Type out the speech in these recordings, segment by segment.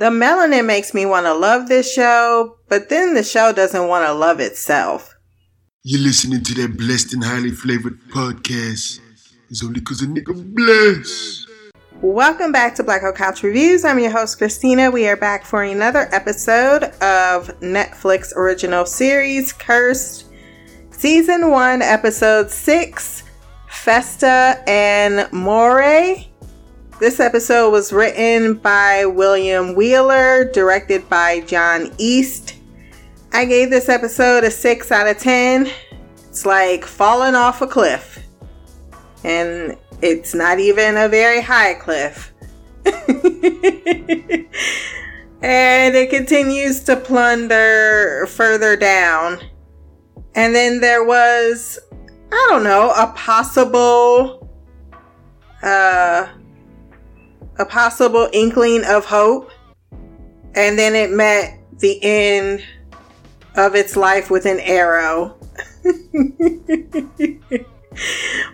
The melanin makes me want to love this show, but then the show doesn't want to love itself. You're listening to that blessed and highly flavored podcast. It's only because a nigga blessed. Welcome back to Black Hole Couch Reviews. I'm your host, Christina. We are back for another episode of Netflix original series, Cursed, Season 1, Episode 6, Festa and More. This episode was written by William Wheeler, directed by John East. I gave this episode a 6 out of 10. It's like falling off a cliff. And it's not even a very high cliff. and it continues to plunder further down. And then there was, I don't know, a possible uh a possible inkling of hope. And then it met the end of its life with an arrow,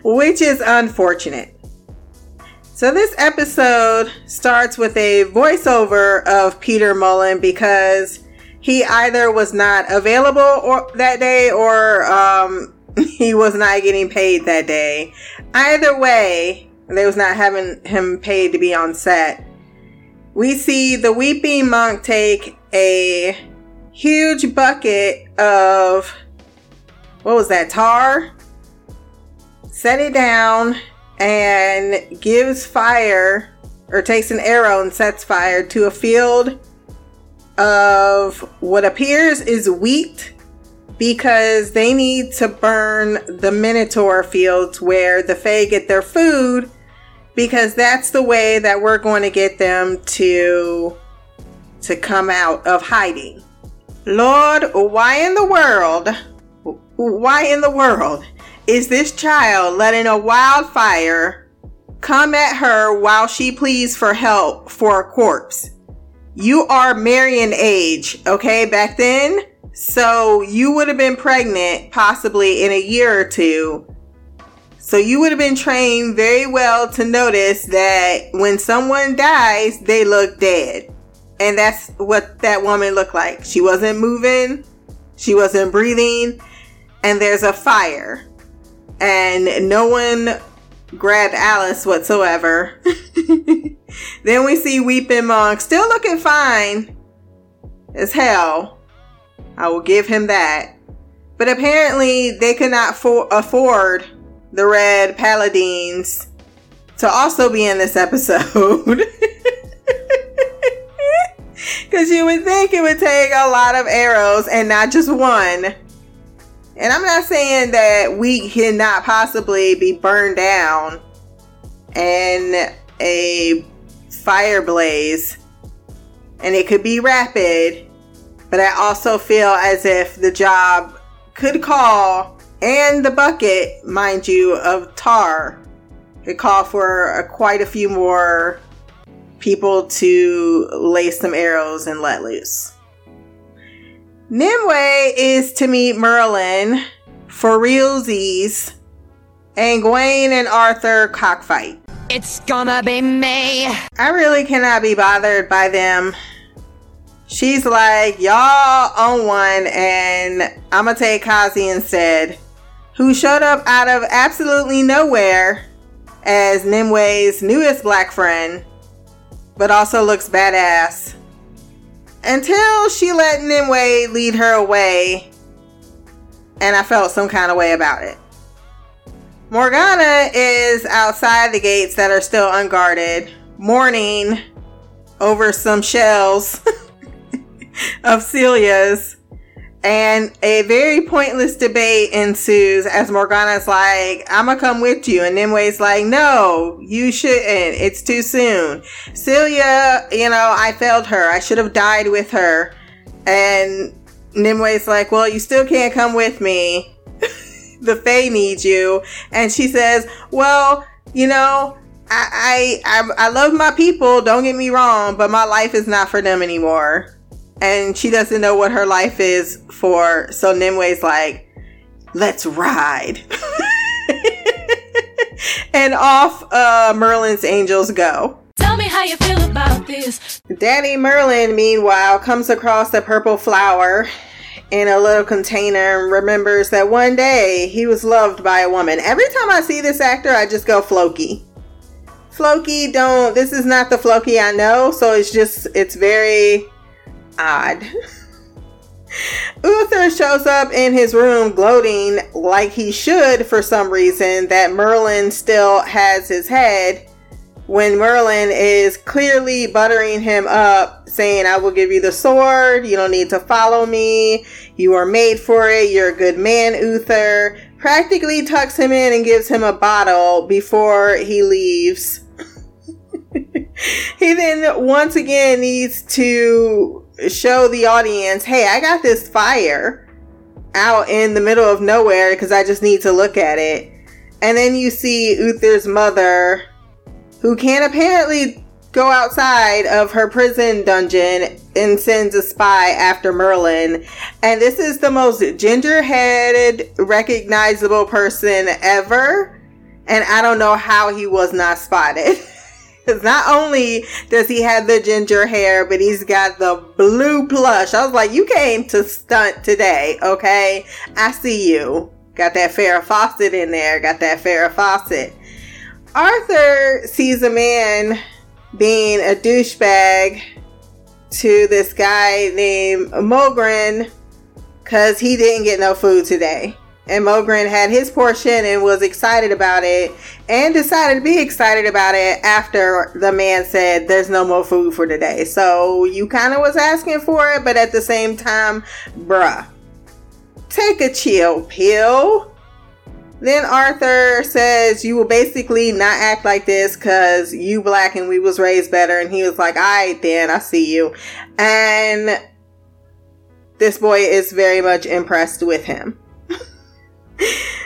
which is unfortunate. So, this episode starts with a voiceover of Peter Mullan because he either was not available or, that day or um, he was not getting paid that day. Either way, they was not having him paid to be on set. We see the weeping monk take a huge bucket of what was that tar set it down and gives fire or takes an arrow and sets fire to a field of what appears is wheat because they need to burn the Minotaur fields where the Fae get their food because that's the way that we're going to get them to to come out of hiding. Lord, why in the world? Why in the world is this child letting a wildfire come at her while she pleads for help for a corpse? You are Marion age, okay, back then. So you would have been pregnant possibly in a year or two so you would have been trained very well to notice that when someone dies, they look dead. And that's what that woman looked like. She wasn't moving, she wasn't breathing, and there's a fire. And no one grabbed Alice whatsoever. then we see Weeping Monk still looking fine as hell. I will give him that. But apparently, they could not for- afford the Red Paladins to also be in this episode. Because you would think it would take a lot of arrows and not just one. And I'm not saying that we cannot possibly be burned down in a fire blaze and it could be rapid, but I also feel as if the job could call and the bucket, mind you, of tar. It called for a, quite a few more people to lay some arrows and let loose. Nimue is to meet Merlin for realsies, and Gwen and Arthur cockfight. It's gonna be me. I really cannot be bothered by them. She's like, y'all own one, and I'm gonna take Kaze instead who showed up out of absolutely nowhere as Nimue's newest black friend, but also looks badass. Until she let Nimue lead her away, and I felt some kind of way about it. Morgana is outside the gates that are still unguarded, mourning over some shells of Celia's and a very pointless debate ensues as Morgana's like, I'm gonna come with you. And Nimue's like, no, you shouldn't. It's too soon. Celia, you know, I failed her. I should have died with her. And Nimue's like, well, you still can't come with me. the Fae needs you. And she says, well, you know, I, I, I, I love my people. Don't get me wrong, but my life is not for them anymore and she doesn't know what her life is for. So Nimue's like, let's ride. and off uh, Merlin's angels go. Tell me how you feel about this. Daddy Merlin, meanwhile, comes across a purple flower in a little container and remembers that one day he was loved by a woman. Every time I see this actor, I just go Floki. Floki, don't, this is not the Floki I know, so it's just, it's very odd. Uther shows up in his room gloating like he should for some reason that Merlin still has his head when Merlin is clearly buttering him up, saying, I will give you the sword, you don't need to follow me, you are made for it, you're a good man, Uther. Practically tucks him in and gives him a bottle before he leaves. he then once again needs to show the audience, hey, I got this fire out in the middle of nowhere because I just need to look at it. And then you see Uther's mother, who can apparently go outside of her prison dungeon and sends a spy after Merlin. And this is the most ginger headed, recognizable person ever. And I don't know how he was not spotted. Because not only does he have the ginger hair, but he's got the blue plush. I was like, you came to stunt today, okay? I see you. Got that Farrah Fawcett in there. Got that Farrah Fawcett. Arthur sees a man being a douchebag to this guy named Mogren because he didn't get no food today and Mogren had his portion and was excited about it and decided to be excited about it after the man said there's no more food for today. So you kind of was asking for it, but at the same time, bruh, take a chill pill. Then Arthur says you will basically not act like this because you black and we was raised better. And he was like, all right, then I see you. And this boy is very much impressed with him.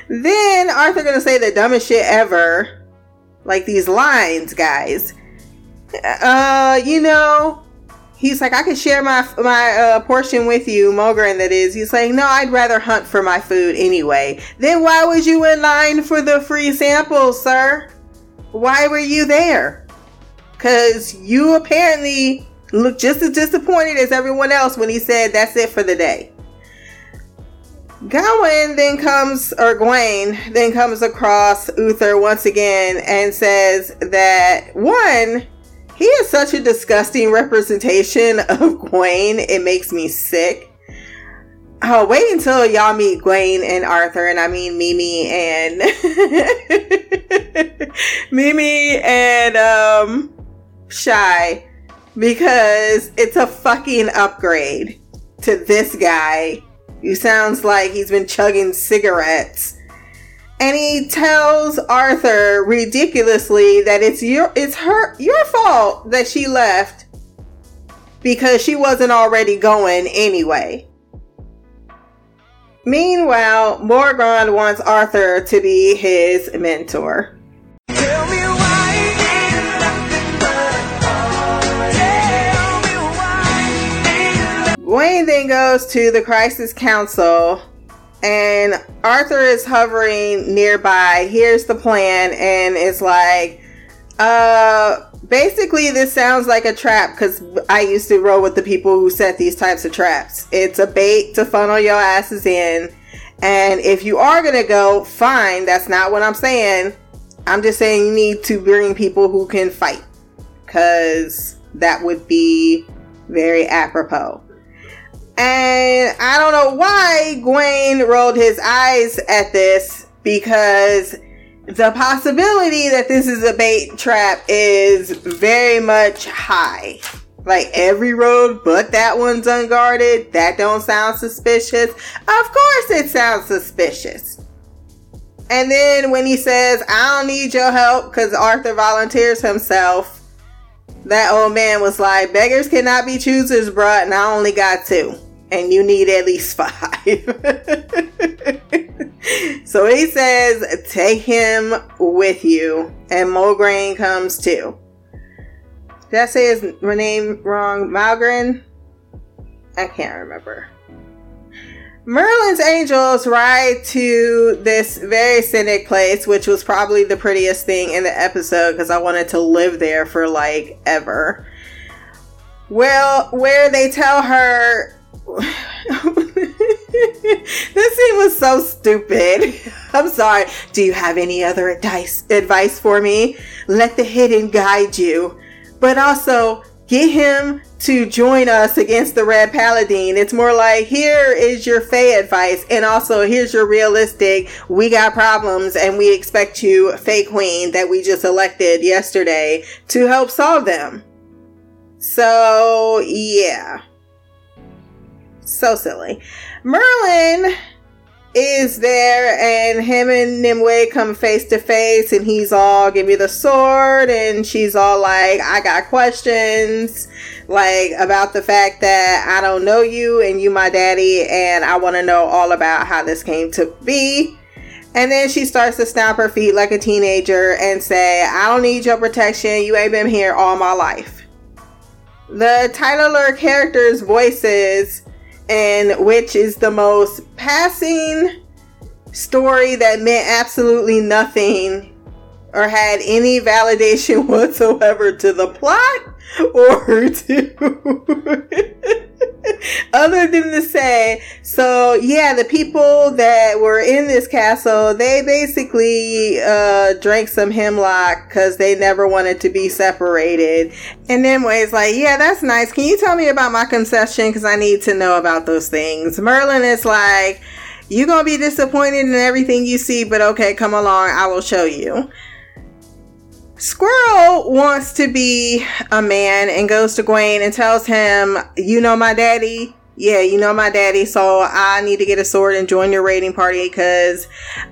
Then Arthur gonna say the dumbest shit ever. Like these lines, guys. Uh, you know, he's like, I could share my my uh, portion with you, Mogren. That is, he's like, no, I'd rather hunt for my food anyway. Then why was you in line for the free samples, sir? Why were you there? Cause you apparently look just as disappointed as everyone else when he said that's it for the day. Gawain then comes, or Gawain then comes across Uther once again and says that one, he is such a disgusting representation of Gawain, it makes me sick. Oh, wait until y'all meet Gawain and Arthur, and I mean Mimi and Mimi and um Shy, because it's a fucking upgrade to this guy he sounds like he's been chugging cigarettes. And he tells Arthur ridiculously that it's your it's her your fault that she left because she wasn't already going anyway. Meanwhile, Morgan wants Arthur to be his mentor. Wayne then goes to the Crisis Council, and Arthur is hovering nearby. Here's the plan, and it's like, uh, basically, this sounds like a trap because I used to roll with the people who set these types of traps. It's a bait to funnel your asses in, and if you are gonna go, fine. That's not what I'm saying. I'm just saying you need to bring people who can fight because that would be very apropos. And I don't know why Gwen rolled his eyes at this because the possibility that this is a bait trap is very much high. Like every road but that one's unguarded. That don't sound suspicious. Of course it sounds suspicious. And then when he says, I don't need your help because Arthur volunteers himself, that old man was like, beggars cannot be choosers, bruh, and I only got two and you need at least five. so he says, take him with you, and Mogren comes too. Did I say his name wrong? Malgren? I can't remember. Merlin's angels ride to this very scenic place, which was probably the prettiest thing in the episode because I wanted to live there for like ever. Well, where they tell her. this scene was so stupid. I'm sorry. Do you have any other advice advice for me? Let the hidden guide you. But also, get him to join us against the Red Paladin. It's more like, here is your Fae advice, and also here's your realistic, we got problems, and we expect you, Fae Queen, that we just elected yesterday, to help solve them. So, yeah. So silly. Merlin is there and him and Nimue come face to face and he's all give me the sword and she's all like I got questions like about the fact that I don't know you and you my daddy and I want to know all about how this came to be. And then she starts to stomp her feet like a teenager and say, I don't need your protection. You ain't been here all my life. The Tyler characters' voices and which is the most passing story that meant absolutely nothing or had any validation whatsoever to the plot or to other than to say so yeah the people that were in this castle they basically uh drank some hemlock because they never wanted to be separated. And then ways like yeah that's nice. Can you tell me about my concession because i need to know about those things. Merlin is like you're gonna be disappointed in everything you see but okay come along i will show you Squirrel wants to be a man and goes to Gawain and tells him, You know my daddy? Yeah, you know my daddy, so I need to get a sword and join your raiding party because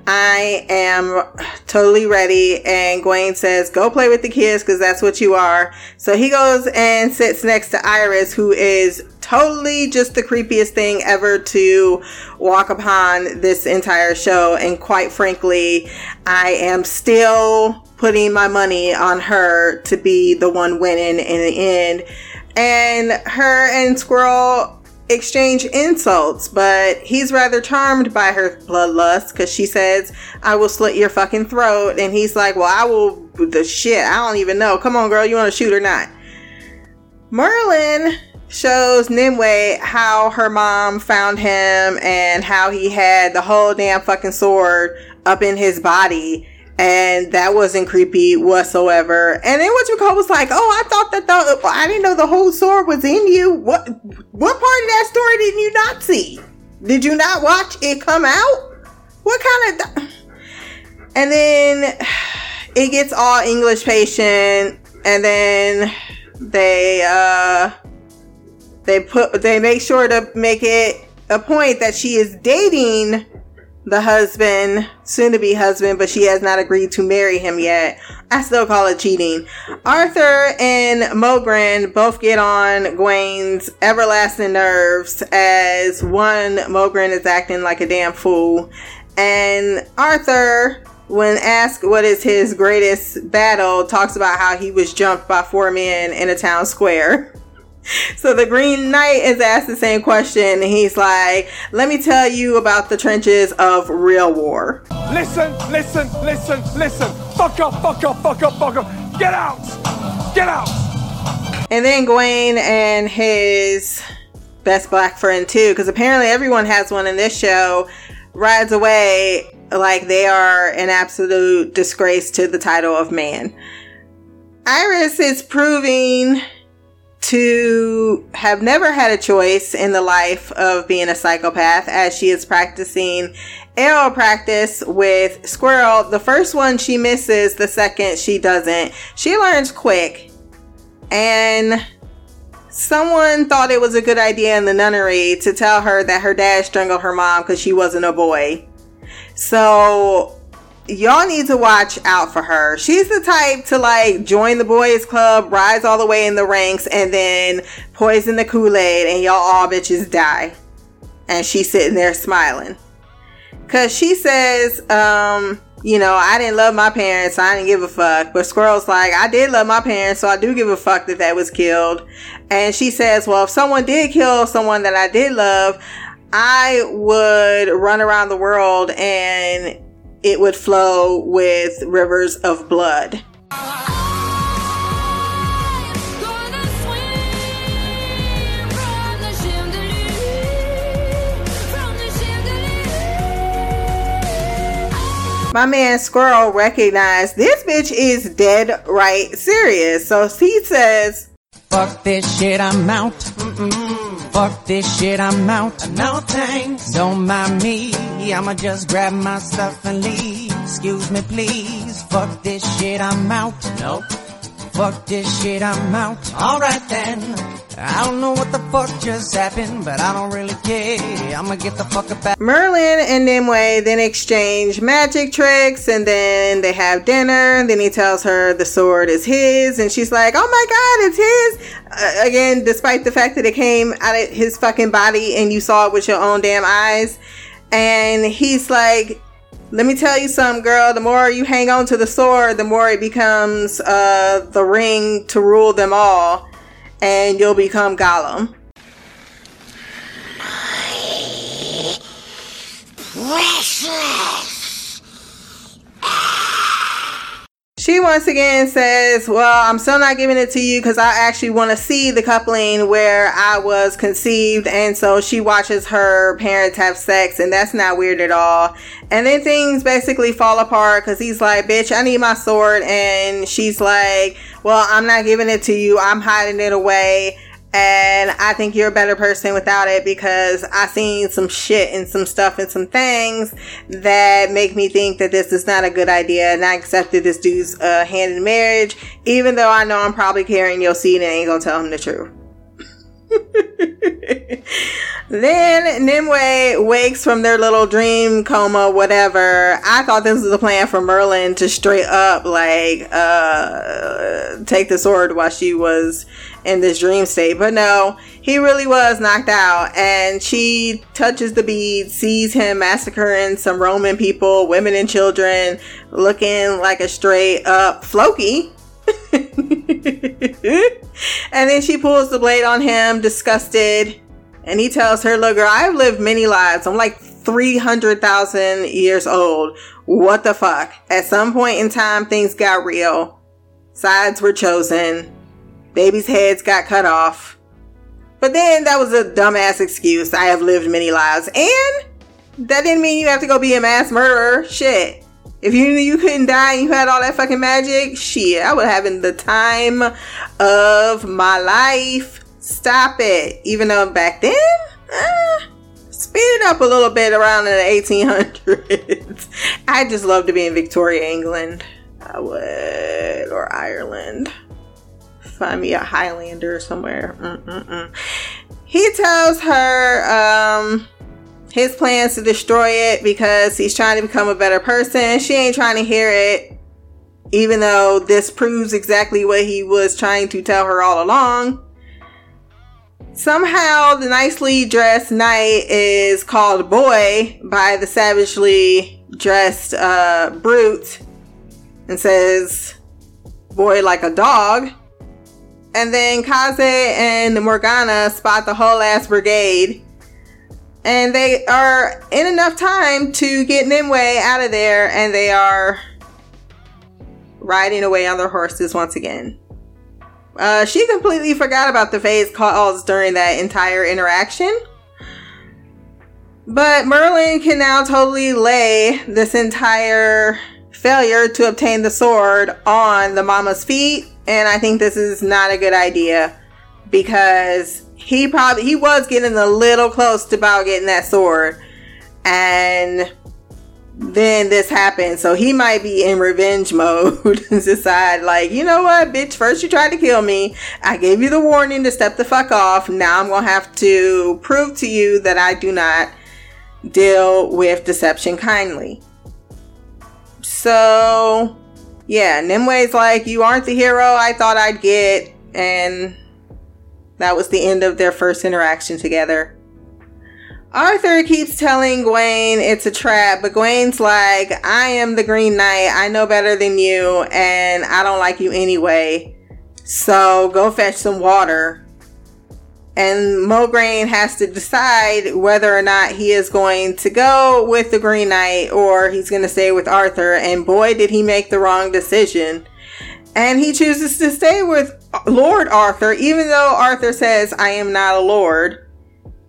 I am totally ready. And Gawain says, Go play with the kids because that's what you are. So he goes and sits next to Iris, who is totally just the creepiest thing ever to walk upon this entire show. And quite frankly, I am still putting my money on her to be the one winning in the end. And her and Squirrel exchange insults, but he's rather charmed by her bloodlust because she says, I will slit your fucking throat. And he's like, Well, I will the shit. I don't even know. Come on, girl, you want to shoot or not? Merlin shows Nimue how her mom found him and how he had the whole damn fucking sword up in his body and that wasn't creepy whatsoever. And then what you call was like, "Oh, I thought that the I didn't know the whole sword was in you. What what part of that story didn't you not see? Did you not watch it come out? What kind of?" Th- and then it gets all English patient, and then they uh they put they make sure to make it a point that she is dating the husband, soon to be husband, but she has not agreed to marry him yet. I still call it cheating. Arthur and Mogren both get on Gawain's everlasting nerves as one Mogren is acting like a damn fool. And Arthur, when asked what is his greatest battle, talks about how he was jumped by four men in a town square. So the Green Knight is asked the same question, and he's like, Let me tell you about the trenches of real war. Listen, listen, listen, listen. Fuck up, fuck up, fuck up, fuck up. Get out! Get out! And then Gawain and his best black friend, too, because apparently everyone has one in this show, rides away like they are an absolute disgrace to the title of man. Iris is proving to have never had a choice in the life of being a psychopath as she is practicing arrow practice with Squirrel. The first one she misses, the second she doesn't. She learns quick. And someone thought it was a good idea in the nunnery to tell her that her dad strangled her mom because she wasn't a boy. So y'all need to watch out for her. She's the type to like join the boys club, rise all the way in the ranks, and then poison the Kool-Aid and y'all all bitches die. And she's sitting there smiling. Cause she says, um, you know, I didn't love my parents, so I didn't give a fuck. But Squirrel's like, I did love my parents, so I do give a fuck that that was killed. And she says, well, if someone did kill someone that I did love, I would run around the world and it would flow with rivers of blood. My man Squirrel recognized this bitch is dead right serious. So he says, Fuck this shit, I'm out. Mm-mm. Fuck this shit, I'm out. No thanks. Don't mind me. I'ma just grab my stuff and leave. Excuse me, please. Fuck this shit, I'm out. Nope. Fuck this shit, I'm out. Alright then. I don't know what the fuck just happened, but I don't really care. I'ma get the fuck out. Merlin and Nimue then exchange magic tricks and then they have dinner. And then he tells her the sword is his and she's like, oh my god, it's his. Uh, again, despite the fact that it came out of his fucking body and you saw it with your own damn eyes. And he's like, let me tell you something, girl. The more you hang on to the sword, the more it becomes uh, the ring to rule them all and you'll become Gollum. She once again says, Well, I'm still not giving it to you because I actually want to see the coupling where I was conceived. And so she watches her parents have sex, and that's not weird at all. And then things basically fall apart because he's like, Bitch, I need my sword. And she's like, Well, I'm not giving it to you, I'm hiding it away and I think you're a better person without it because I seen some shit and some stuff and some things that make me think that this is not a good idea and I accepted this dude's uh, hand in marriage even though I know I'm probably carrying your seed and ain't gonna tell him the truth. then Nimue wakes from their little dream coma, whatever. I thought this was a plan for Merlin to straight up like uh take the sword while she was in this dream state. But no, he really was knocked out. And she touches the bead, sees him massacring some Roman people, women and children, looking like a straight up Floki. and then she pulls the blade on him, disgusted. And he tells her, Look, girl, I've lived many lives. I'm like 300,000 years old. What the fuck? At some point in time, things got real. Sides were chosen Babies' heads got cut off. But then that was a dumbass excuse. I have lived many lives. And that didn't mean you have to go be a mass murderer. Shit. If you knew you couldn't die and you had all that fucking magic, shit, I would have having the time of my life. Stop it. Even though back then, uh, speed it up a little bit around in the 1800s. I just love to be in Victoria, England. I would, or Ireland find me a Highlander somewhere. Mm-mm-mm. He tells her um, his plans to destroy it because he's trying to become a better person. She ain't trying to hear it, even though this proves exactly what he was trying to tell her all along. Somehow, the nicely dressed knight is called boy by the savagely dressed uh, brute and says, Boy, like a dog. And then Kaze and Morgana spot the whole ass brigade. And they are in enough time to get Nimue out of there, and they are riding away on their horses once again. Uh, she completely forgot about the phase calls during that entire interaction. But Merlin can now totally lay this entire failure to obtain the sword on the mama's feet and I think this is not a good idea because he probably he was getting a little close to about getting that sword. And then this happened so he might be in revenge mode and decide like you know what bitch first you tried to kill me. I gave you the warning to step the fuck off. Now i'm gonna have to prove to you that i do not deal with deception kindly. So yeah, Nimue's like, You aren't the hero I thought I'd get. And that was the end of their first interaction together. Arthur keeps telling Gawain it's a trap, but Gawain's like, I am the Green Knight. I know better than you, and I don't like you anyway. So go fetch some water. and Mograine has to decide whether or not he is going to go with the Green Knight or he's going to stay with Arthur. And boy, did he make the wrong decision. And he chooses to stay with Lord Arthur, even though Arthur says, I am not a lord.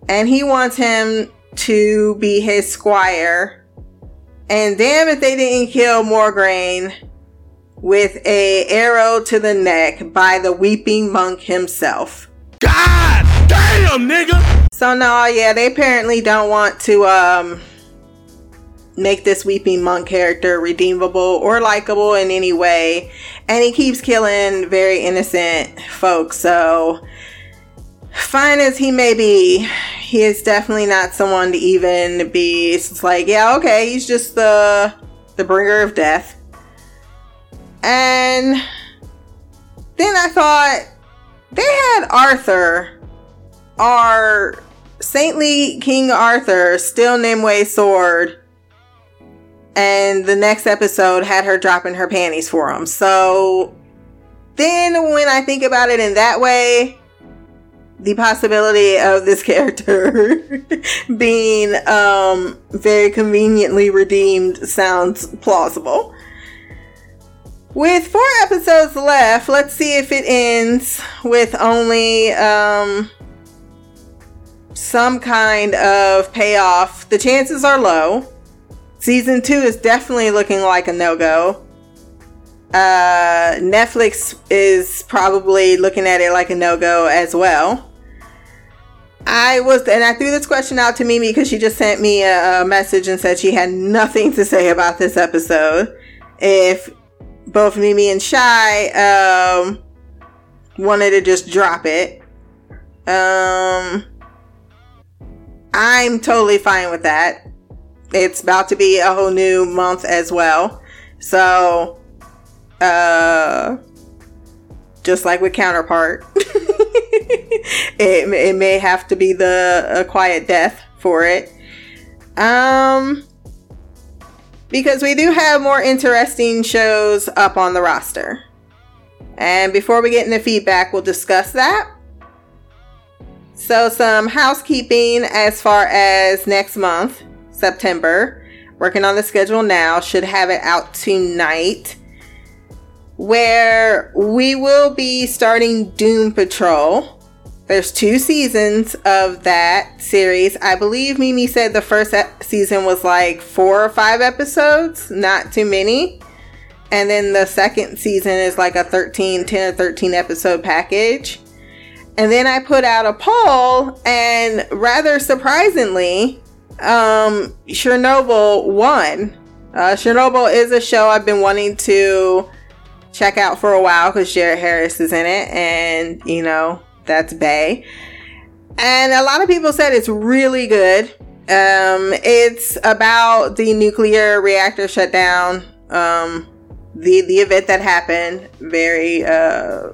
And he wants him to be his squire. And damn if they didn't kill Mograine with a arrow to the neck by the weeping monk himself. God damn, nigga! So no, yeah, they apparently don't want to um make this weeping monk character redeemable or likable in any way. And he keeps killing very innocent folks. So fine as he may be, he is definitely not someone to even be it's like, yeah, okay, he's just the the bringer of death. And then I thought they had Arthur, our saintly King Arthur, still Nimue sword. And the next episode had her dropping her panties for him. So then when I think about it in that way, the possibility of this character being um, very conveniently redeemed sounds plausible. With four episodes left, let's see if it ends with only um, some kind of payoff. The chances are low. Season two is definitely looking like a no go. Uh, Netflix is probably looking at it like a no go as well. I was, and I threw this question out to Mimi because she just sent me a, a message and said she had nothing to say about this episode. If both Mimi and Shy um, wanted to just drop it. Um, I'm totally fine with that. It's about to be a whole new month as well. So, uh, just like with Counterpart, it, it may have to be the quiet death for it. Um, because we do have more interesting shows up on the roster. And before we get into feedback, we'll discuss that. So, some housekeeping as far as next month, September. Working on the schedule now, should have it out tonight. Where we will be starting Doom Patrol. There's two seasons of that series. I believe Mimi said the first season was like four or five episodes, not too many. And then the second season is like a 13, 10 or 13 episode package. And then I put out a poll, and rather surprisingly, um, Chernobyl won. Uh, Chernobyl is a show I've been wanting to check out for a while because Jared Harris is in it, and you know, that's Bay. And a lot of people said it's really good. Um, it's about the nuclear reactor shutdown, um, the the event that happened. Very, uh,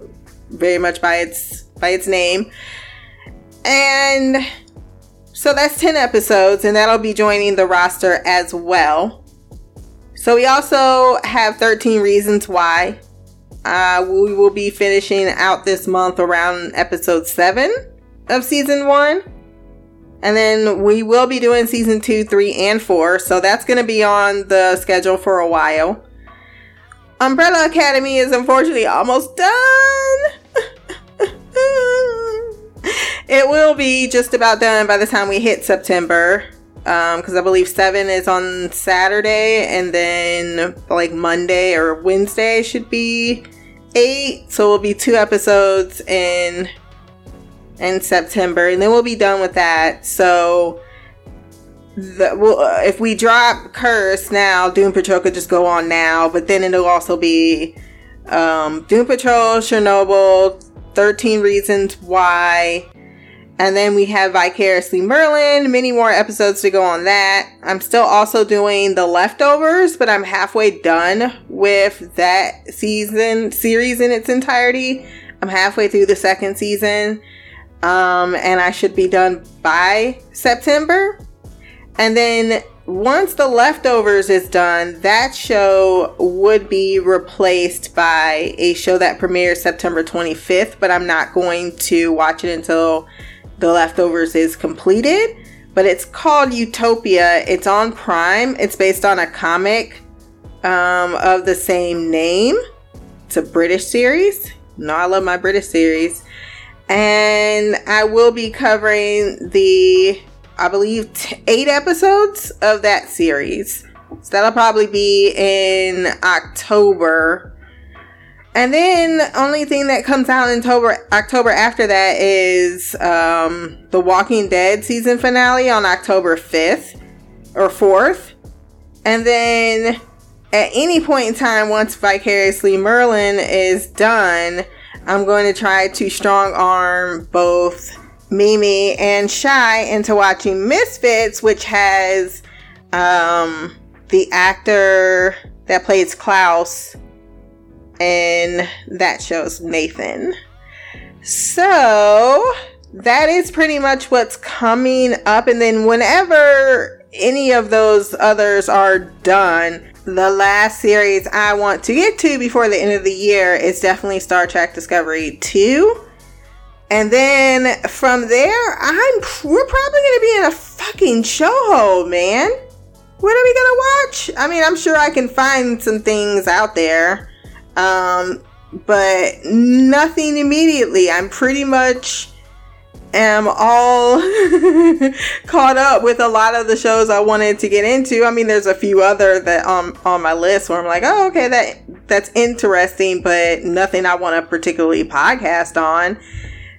very much by its by its name, and so that's ten episodes, and that'll be joining the roster as well. So we also have 13 reasons why uh, we will be finishing out this month around episode 7 of season 1. And then we will be doing season 2, 3, and 4. So that's going to be on the schedule for a while. Umbrella Academy is unfortunately almost done. It will be just about done by the time we hit September. Because um, I believe 7 is on Saturday, and then like Monday or Wednesday should be eight, so we'll be two episodes in in September, and then we'll be done with that. So, the, uh, if we drop Curse now, Doom Patrol could just go on now, but then it'll also be um, Doom Patrol, Chernobyl, 13 Reasons Why, and then we have Vicariously Merlin, many more episodes to go on that. I'm still also doing The Leftovers, but I'm halfway done with that season series in its entirety. I'm halfway through the second season. Um, and I should be done by September. And then once The Leftovers is done, that show would be replaced by a show that premieres September 25th, but I'm not going to watch it until The Leftovers is completed, but it's called Utopia. It's on Prime. It's based on a comic um, of the same name. It's a British series. No, I love my British series. And I will be covering the, I believe, t- eight episodes of that series. So that'll probably be in October. And then only thing that comes out in October October after that is um, the Walking Dead season finale on October 5th or 4th. And then at any point in time once Vicariously Merlin is done, I'm going to try to strong arm both Mimi and Shy into watching Misfits, which has um, the actor that plays Klaus, and that shows Nathan. So that is pretty much what's coming up. And then whenever any of those others are done, the last series I want to get to before the end of the year is definitely Star Trek Discovery 2. And then from there, I'm we're probably gonna be in a fucking show hole, man. What are we gonna watch? I mean, I'm sure I can find some things out there, um, but nothing immediately. I'm pretty much am all caught up with a lot of the shows I wanted to get into. I mean, there's a few other that on on my list where I'm like, oh, okay, that that's interesting, but nothing I want to particularly podcast on.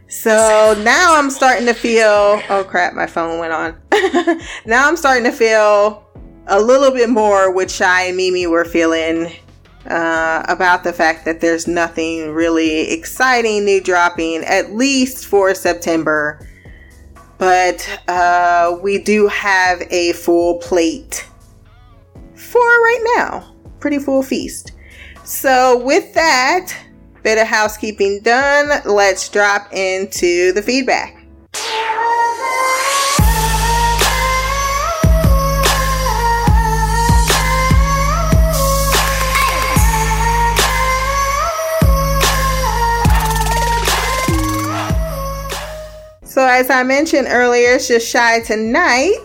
So now I'm starting to feel. Oh crap, my phone went on. now I'm starting to feel a little bit more what Shy and Mimi were feeling uh, about the fact that there's nothing really exciting new dropping, at least for September. But uh, we do have a full plate for right now. Pretty full feast. So, with that bit of housekeeping done, let's drop into the feedback. So, as I mentioned earlier, it's just Shy Tonight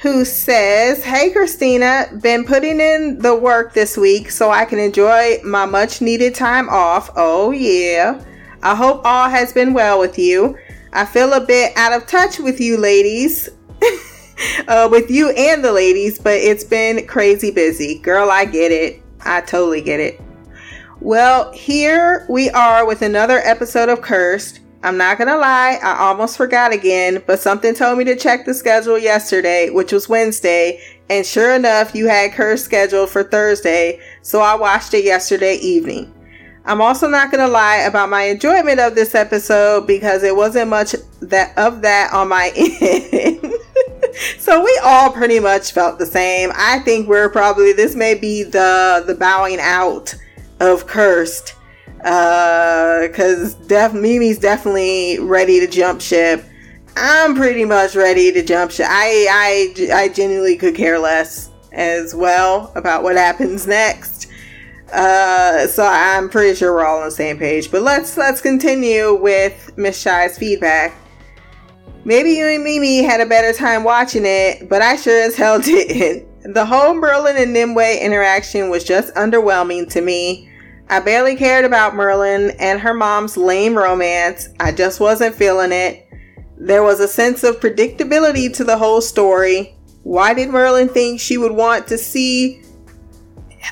who says, Hey Christina, been putting in the work this week so I can enjoy my much needed time off. Oh, yeah. I hope all has been well with you. I feel a bit out of touch with you ladies. uh, with you and the ladies, but it's been crazy busy. Girl, I get it. I totally get it. Well, here we are with another episode of Cursed. I'm not gonna lie, I almost forgot again, but something told me to check the schedule yesterday, which was Wednesday, and sure enough, you had Curse scheduled for Thursday, so I watched it yesterday evening. I'm also not gonna lie about my enjoyment of this episode because it wasn't much that of that on my end. so we all pretty much felt the same. I think we're probably this may be the the bowing out of Cursed because uh, def Mimi's definitely ready to jump ship. I'm pretty much ready to jump ship. I I I genuinely could care less as well about what happens next. Uh, so I'm pretty sure we're all on the same page. But let's let's continue with Miss Shy's feedback. Maybe you and Mimi had a better time watching it, but I sure as hell didn't. The whole Merlin and Nimue interaction was just underwhelming to me. I barely cared about Merlin and her mom's lame romance. I just wasn't feeling it. There was a sense of predictability to the whole story. Why did Merlin think she would want to see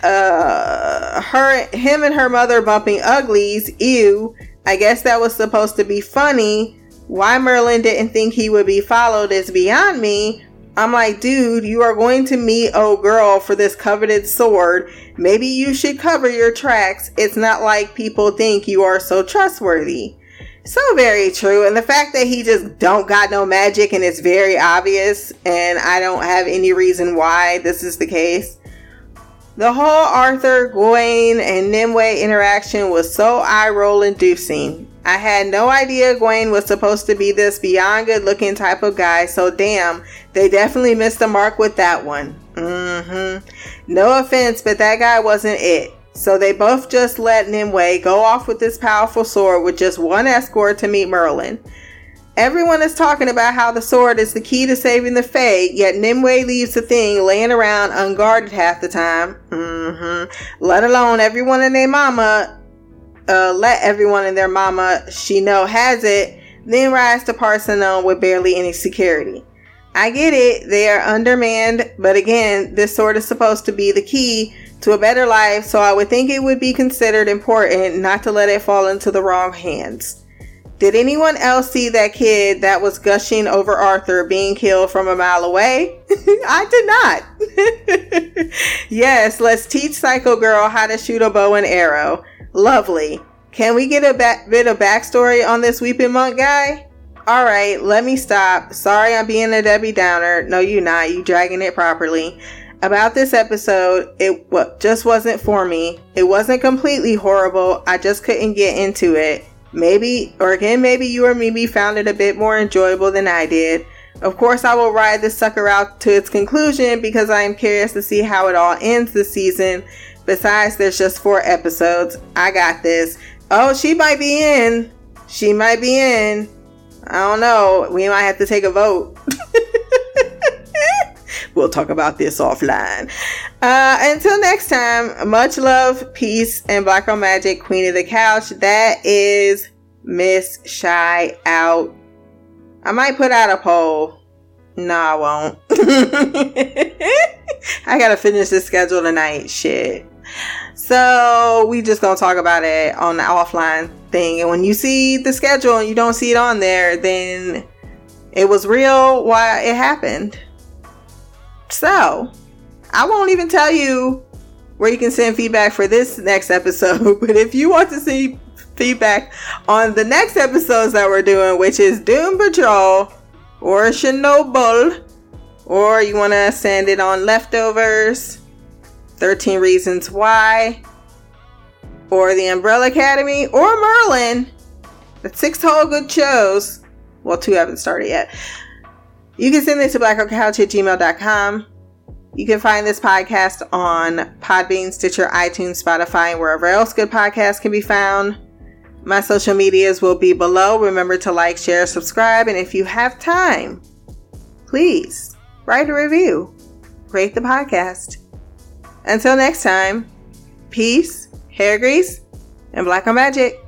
uh, her, him and her mother bumping uglies? Ew. I guess that was supposed to be funny. Why Merlin didn't think he would be followed is beyond me. I'm like, dude, you are going to meet old girl for this coveted sword. Maybe you should cover your tracks. It's not like people think you are so trustworthy. So very true. And the fact that he just don't got no magic and it's very obvious and I don't have any reason why this is the case. The whole Arthur, Gawain, and Nimue interaction was so eye roll inducing. I had no idea Gawain was supposed to be this beyond good looking type of guy, so damn, they definitely missed the mark with that one. Mm-hmm. No offense, but that guy wasn't it. So they both just let Nimue go off with this powerful sword with just one escort to meet Merlin. Everyone is talking about how the sword is the key to saving the Fae, yet Nimue leaves the thing laying around unguarded half the time. Mm-hmm. Let alone everyone and their mama, uh, let everyone and their mama she know has it, then rise to Parthenon with barely any security. I get it, they are undermanned, but again, this sword is supposed to be the key to a better life, so I would think it would be considered important not to let it fall into the wrong hands. Did anyone else see that kid that was gushing over Arthur being killed from a mile away? I did not. yes, let's teach Psycho Girl how to shoot a bow and arrow. Lovely. Can we get a ba- bit of backstory on this weeping monk guy? All right, let me stop. Sorry, I'm being a Debbie Downer. No, you not. You dragging it properly. About this episode, it w- just wasn't for me. It wasn't completely horrible. I just couldn't get into it. Maybe, or again, maybe you or Mimi found it a bit more enjoyable than I did. Of course, I will ride this sucker out to its conclusion because I am curious to see how it all ends this season. Besides, there's just four episodes. I got this. Oh, she might be in. She might be in. I don't know. We might have to take a vote. we'll talk about this offline. Uh, until next time, much love, peace, and Black Girl Magic, Queen of the Couch. That is Miss Shy out. I might put out a poll. No, I won't. I gotta finish this schedule tonight. Shit. So we just gonna talk about it on the offline thing. And when you see the schedule and you don't see it on there, then it was real why it happened. So I won't even tell you where you can send feedback for this next episode. But if you want to see feedback on the next episodes that we're doing, which is Doom Patrol or Chernobyl, or you want to send it on leftovers, 13 Reasons Why, or The Umbrella Academy, or Merlin, the six whole good shows. Well, two haven't started yet. You can send this to blackgirlcouch at gmail.com. You can find this podcast on Podbean, Stitcher, iTunes, Spotify, and wherever else good podcasts can be found. My social medias will be below. Remember to like, share, subscribe, and if you have time, please write a review. Rate the podcast. Until next time, peace, hair grease, and black on magic.